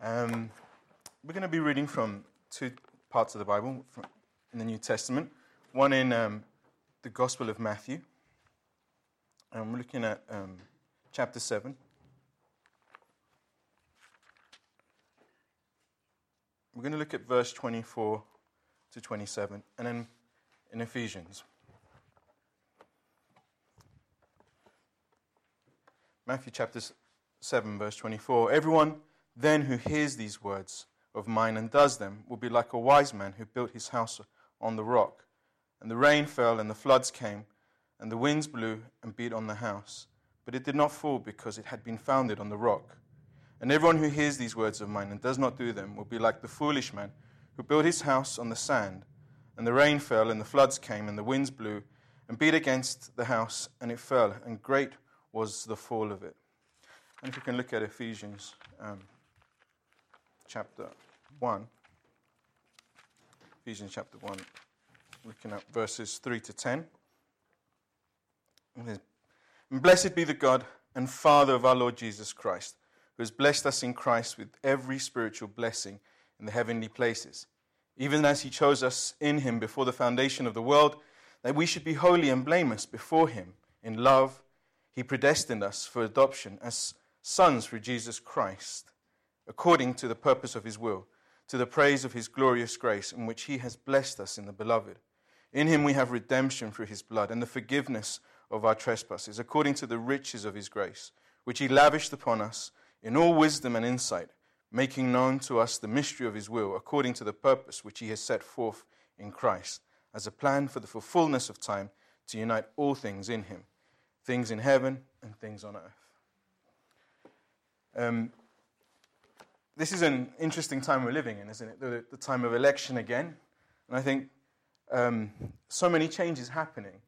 Um, we're going to be reading from two parts of the Bible in the New Testament. One in um, the Gospel of Matthew. And we're looking at um, chapter 7. We're going to look at verse 24 to 27, and then in Ephesians. Matthew chapter 7, verse 24. Everyone then who hears these words of mine and does them will be like a wise man who built his house on the rock. And the rain fell, and the floods came, and the winds blew and beat on the house. But it did not fall because it had been founded on the rock. And everyone who hears these words of mine and does not do them will be like the foolish man who built his house on the sand. And the rain fell, and the floods came, and the winds blew and beat against the house, and it fell, and great was the fall of it. And if you can look at Ephesians um, chapter 1, Ephesians chapter 1, looking at verses 3 to 10. And blessed be the God and Father of our Lord Jesus Christ, who has blessed us in Christ with every spiritual blessing in the heavenly places, even as he chose us in him before the foundation of the world, that we should be holy and blameless before him in love. He predestined us for adoption as sons through Jesus Christ, according to the purpose of His will, to the praise of His glorious grace, in which He has blessed us in the Beloved. In Him we have redemption through His blood and the forgiveness of our trespasses, according to the riches of His grace, which He lavished upon us in all wisdom and insight, making known to us the mystery of His will, according to the purpose which He has set forth in Christ, as a plan for the fullness of time to unite all things in Him things in heaven and things on earth. Um, this is an interesting time we're living in, isn't it? The, the time of election again. And I think um, so many changes happening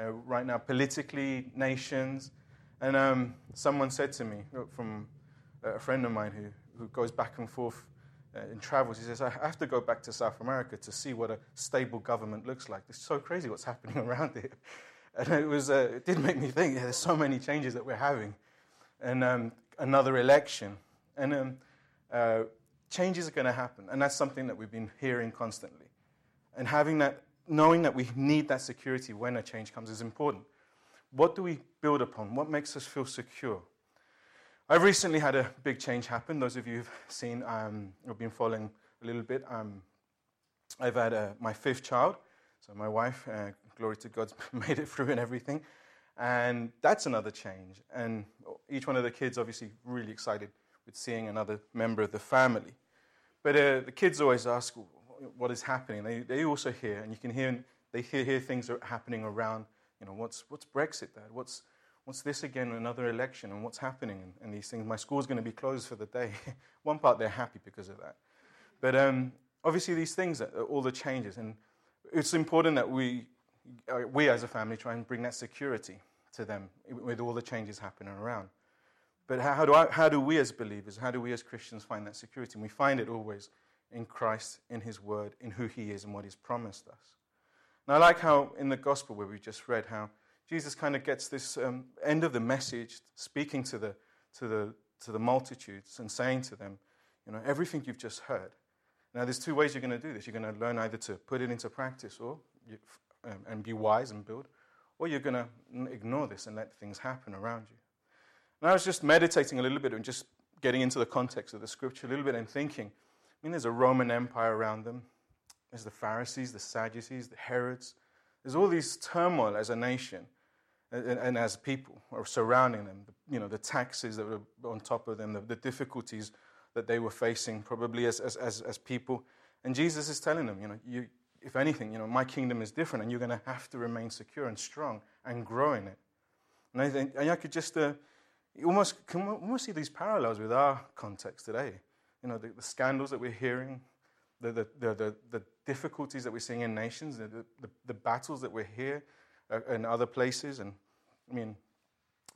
uh, right now, politically, nations. And um, someone said to me uh, from a friend of mine who, who goes back and forth uh, in travels, he says, I have to go back to South America to see what a stable government looks like. It's so crazy what's happening around here. And it, was, uh, it did make me think, yeah, there's so many changes that we're having. And um, another election. And um, uh, changes are going to happen. And that's something that we've been hearing constantly. And having that, knowing that we need that security when a change comes is important. What do we build upon? What makes us feel secure? I've recently had a big change happen. Those of you who've seen, um, have been following a little bit. Um, I've had uh, my fifth child. So my wife, uh, glory to God's made it through and everything. And that's another change. And each one of the kids, obviously, really excited with seeing another member of the family. But uh, the kids always ask, what is happening? They, they also hear, and you can hear, they hear, hear things are happening around, you know, what's, what's Brexit, Dad? What's, what's this again, another election, and what's happening, and, and these things. My school's going to be closed for the day. One part, they're happy because of that. But um, obviously, these things, all the changes, and it's important that we uh, we as a family try and bring that security to them with all the changes happening around. But how, do, I, how do we as believers, how do we as Christians find that security? And we find it always in Christ, in His Word, in who He is and what He's promised us. And I like how in the Gospel where we just read how Jesus kind of gets this um, end of the message, speaking to the, to, the, to the multitudes and saying to them, you know, everything you've just heard. Now, there's two ways you're going to do this. You're going to learn either to put it into practice or you, um, and be wise and build, or you're going to ignore this and let things happen around you. And I was just meditating a little bit and just getting into the context of the scripture a little bit and thinking, I mean, there's a Roman Empire around them. There's the Pharisees, the Sadducees, the Herods. There's all these turmoil as a nation and, as people are surrounding them. You know, the taxes that were on top of them, the, the difficulties that they were facing probably as, as, as, as people. And Jesus is telling them, you know, you, if anything, you know, my kingdom is different, and you're going to have to remain secure and strong and grow in it. And I think, and I could just uh, almost can almost see these parallels with our context today. You know, the, the scandals that we're hearing, the, the, the, the, difficulties that we're seeing in nations, the, the, the battles that we're here uh, in other places. And I mean,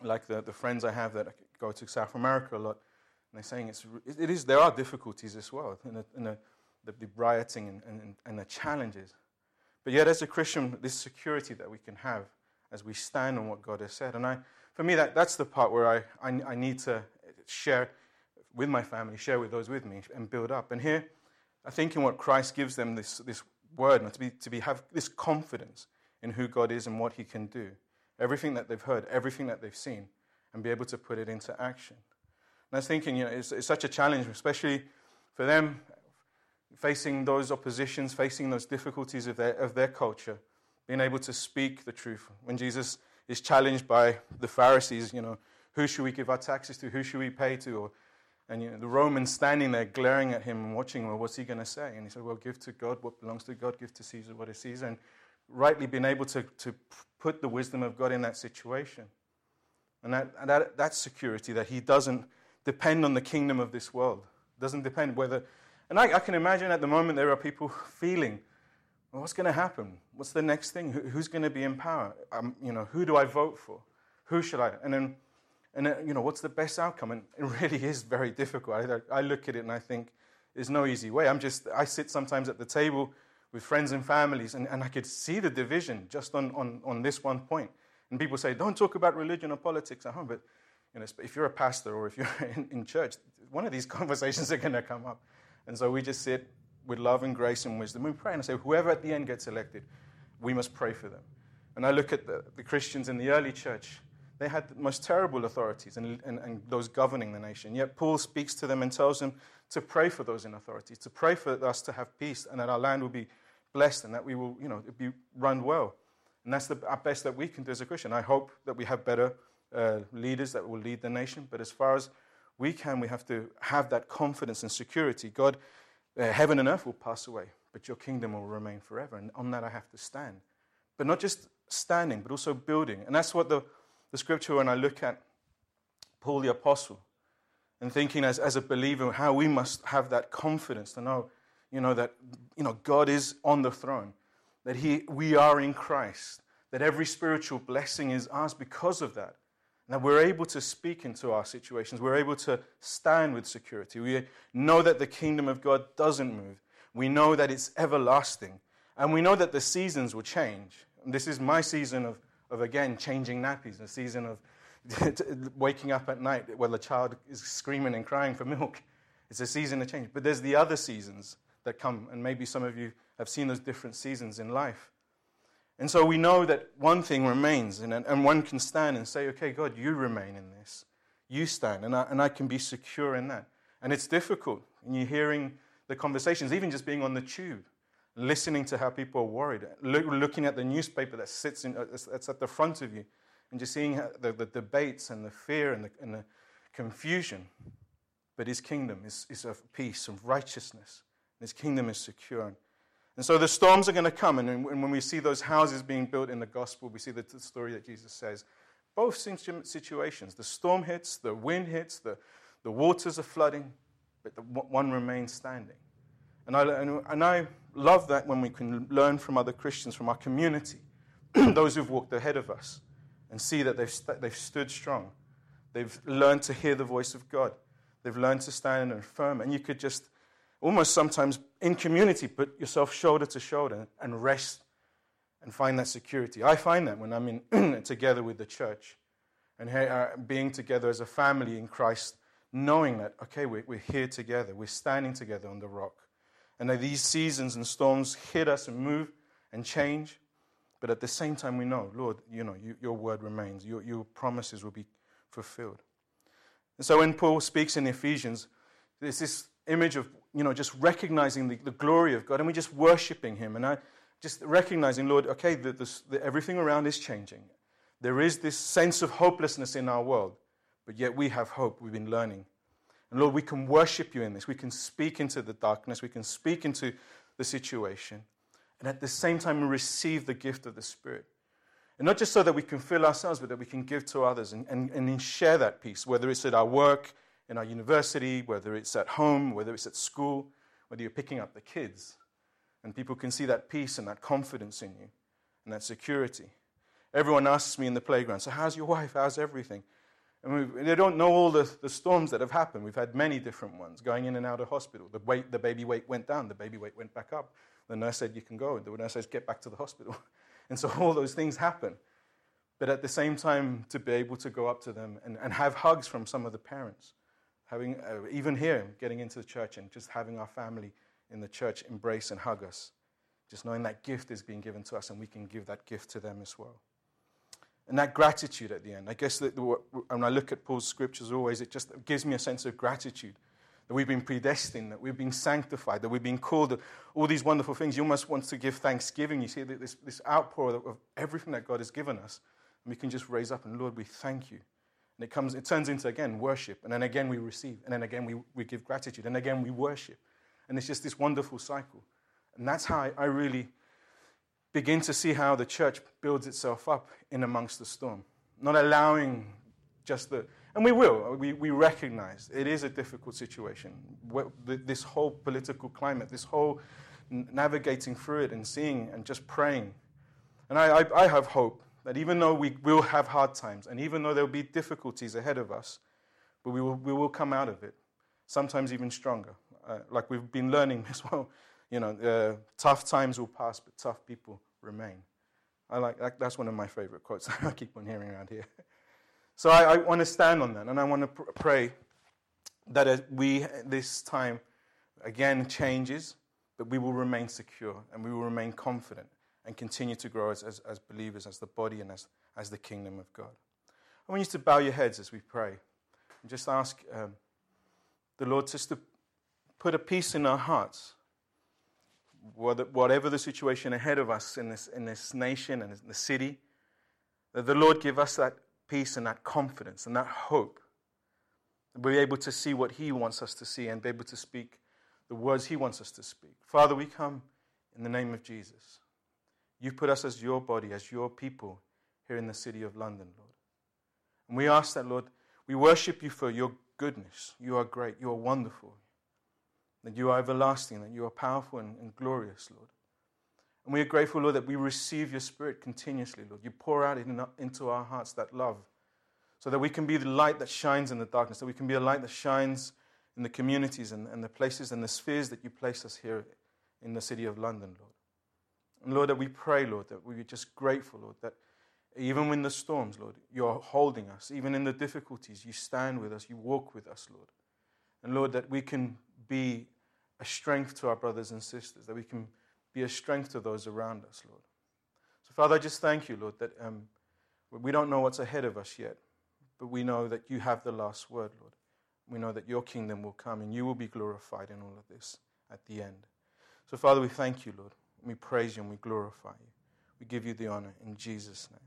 like the, the friends I have that go to South America a lot, and they're saying it's, it is, there are difficulties as well in a, in a the, the rioting and, and, and the challenges. But yet, as a Christian, this security that we can have as we stand on what God has said. And I, for me, that, that's the part where I, I, I need to share with my family, share with those with me, and build up. And here, I think in what Christ gives them this, this word, to, be, to be, have this confidence in who God is and what He can do. Everything that they've heard, everything that they've seen, and be able to put it into action. And I was thinking, you know, it's, it's such a challenge, especially for them facing those oppositions, facing those difficulties of their, of their culture, being able to speak the truth. When Jesus is challenged by the Pharisees, you know, who should we give our taxes to? Who should we pay to? Or, and you know, the Romans standing there glaring at him and watching, well, what's he going to say? And he said, well, give to God what belongs to God, give to Caesar what is Caesar. And rightly being able to, to put the wisdom of God in that situation. And that, that, that security that he doesn't depend on the kingdom of this world. Doesn't depend whether. And I, I can imagine at the moment there are people feeling, well, what's going to happen? What's the next thing? Who, who's going to be in power? Um, you know, who do I vote for? Who should I? And then, and then, you know, what's the best outcome? And it really is very difficult. I, I look at it and I think there's no easy way. I'm just, I sit sometimes at the table with friends and families, and, and I could see the division just on, on, on this one point. And people say, don't talk about religion or politics at home. But you know, if you're a pastor or if you're in, in church, one of these conversations are going to come up. And so we just sit with love and grace and wisdom. We pray and I say, whoever at the end gets elected, we must pray for them. And I look at the, the Christians in the early church. They had the most terrible authorities and, and, and those governing the nation. Yet Paul speaks to them and tells them to pray for those in authority, to pray for us to have peace and that our land will be blessed and that we will, you know, be run well. And that's the best that we can do as a Christian. I hope that we have better uh, leaders that will lead the nation, but as far as we can, we have to have that confidence and security. God, uh, heaven and earth will pass away, but your kingdom will remain forever. And on that, I have to stand. But not just standing, but also building. And that's what the, the scripture, when I look at Paul the Apostle, and thinking as, as a believer how we must have that confidence to know, you know, that you know, God is on the throne, that he, we are in Christ, that every spiritual blessing is ours because of that. And that we're able to speak into our situations. We're able to stand with security. We know that the kingdom of God doesn't move. We know that it's everlasting. And we know that the seasons will change. And this is my season of, of again, changing nappies, a season of waking up at night while the child is screaming and crying for milk. It's a season of change. But there's the other seasons that come, and maybe some of you have seen those different seasons in life. And so we know that one thing remains, and, one can stand and say, okay, God, you remain in this. You stand, and I, and I can be secure in that. And it's difficult, and you're hearing the conversations, even just being on the tube, listening to how people are worried, look, looking at the newspaper that sits in, uh, that's at the front of you, and just seeing the, the debates and the fear and the, and the confusion. But his kingdom is, is of peace, of righteousness. His kingdom is secure. And so the storms are going to come. And when we see those houses being built in the gospel, we see the story that Jesus says. Both situations the storm hits, the wind hits, the, the waters are flooding, but the one remains standing. And I, and I love that when we can learn from other Christians, from our community, those who've walked ahead of us, and see that they've, they've stood strong. They've learned to hear the voice of God. They've learned to stand and firm. And you could just almost sometimes in community put yourself shoulder to shoulder and rest and find that security. I find that when I'm in together with the church and uh, being together as a family in Christ, knowing that, okay, we're, we're here together, we're standing together on the rock. And that these seasons and storms hit us and move and change. But at the same time, we know, Lord, you know, you, your word remains, your, your promises will be fulfilled. And so when Paul speaks in Ephesians, there's this image of, you know, just recognizing the, the glory of God and we're just worshiping Him. And I just recognizing, Lord, okay, the, the, the, everything around is changing. There is this sense of hopelessness in our world, but yet we have hope. We've been learning. And Lord, we can worship you in this. We can speak into the darkness. We can speak into the situation. And at the same time, receive the gift of the Spirit. And not just so that we can fill ourselves, but that we can give to others and, and, and share that peace, whether it's at our work, in our university, whether it's at home, whether it's at school, whether you're picking up the kids. And people can see that peace and that confidence in you and that security. Everyone asks me in the playground, So, how's your wife? How's everything? And they don't know all the, the storms that have happened. We've had many different ones going in and out of hospital. The, weight, the baby weight went down, the baby weight went back up. The nurse said, You can go. The nurse says, Get back to the hospital. And so all those things happen. But at the same time, to be able to go up to them and, and have hugs from some of the parents having, uh, even here, getting into the church and just having our family in the church embrace and hug us. Just knowing that gift is being given to us and we can give that gift to them as well. And that gratitude at the end. I guess that when I look at Paul's scriptures always, it just gives me a sense of gratitude that we've been predestined, that we've been sanctified, that we've been called, all these wonderful things. You almost want to give thanksgiving. You see this, this outpour of everything that God has given us. And we can just raise up and, Lord, we thank you. And it, comes, it turns into, again, worship. And then again, we receive. And then again, we, we give gratitude. And again, we worship. And it's just this wonderful cycle. And that's how I, I really begin to see how the church builds itself up in amongst the storm. Not allowing just the, and we will, we, we recognize it is a difficult situation. This whole political climate, this whole navigating through it and seeing and just praying. And I, I, I have hope that even though we will have hard times and even though there will be difficulties ahead of us, but we will, we will come out of it, sometimes even stronger. Uh, like we've been learning as well, you know, uh, tough times will pass, but tough people remain. I like that, that's one of my favorite quotes I keep on hearing around here. So I, I want to stand on that, and I want to pr- pray that we, this time, again changes, but we will remain secure and we will remain confident and continue to grow as, as, as believers, as the body, and as, as the kingdom of God. I want you to bow your heads as we pray and just ask um, the Lord just to put a peace in our hearts. Whatever the situation ahead of us in this, in this nation and in the city, that the Lord give us that peace and that confidence and that hope. We're able to see what He wants us to see and be able to speak the words He wants us to speak. Father, we come in the name of Jesus. You put us as your body, as your people here in the city of London, Lord. And we ask that, Lord, we worship you for your goodness. You are great. You are wonderful. That you are everlasting. That you are powerful and, and glorious, Lord. And we are grateful, Lord, that we receive your Spirit continuously, Lord. You pour out in, into our hearts that love so that we can be the light that shines in the darkness, that we can be a light that shines in the communities and, and the places and the spheres that you place us here in the city of London, Lord. And Lord, that we pray, Lord, that we're just grateful, Lord, that even in the storms, Lord, you're holding us. Even in the difficulties, you stand with us, you walk with us, Lord. And Lord, that we can be a strength to our brothers and sisters, that we can be a strength to those around us, Lord. So, Father, I just thank you, Lord, that um, we don't know what's ahead of us yet, but we know that you have the last word, Lord. We know that your kingdom will come and you will be glorified in all of this at the end. So, Father, we thank you, Lord. We praise you and we glorify you. We give you the honor in Jesus' name.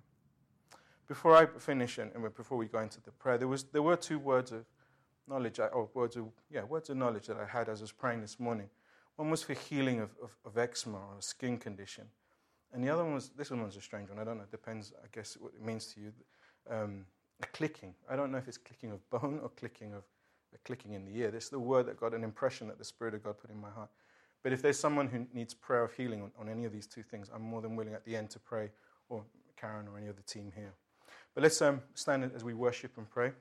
Before I finish and, before we go into the prayer, there, was, there were two words of knowledge, or words of, yeah, words of knowledge that I had as I was praying this morning. One was for healing of, of, of eczema or a skin condition. And the other one was, this one was a strange one. I don't know, it depends, I guess, what it means to you. Um, a clicking. I don't know if it's clicking of bone or clicking of a clicking in the ear. This is the word that got an impression that the Spirit of God put in my heart. But if there's someone who needs prayer of healing on, on any of these two things, I'm more than willing at the end to pray, or Karen or any other team here. But let's um, stand as we worship and pray.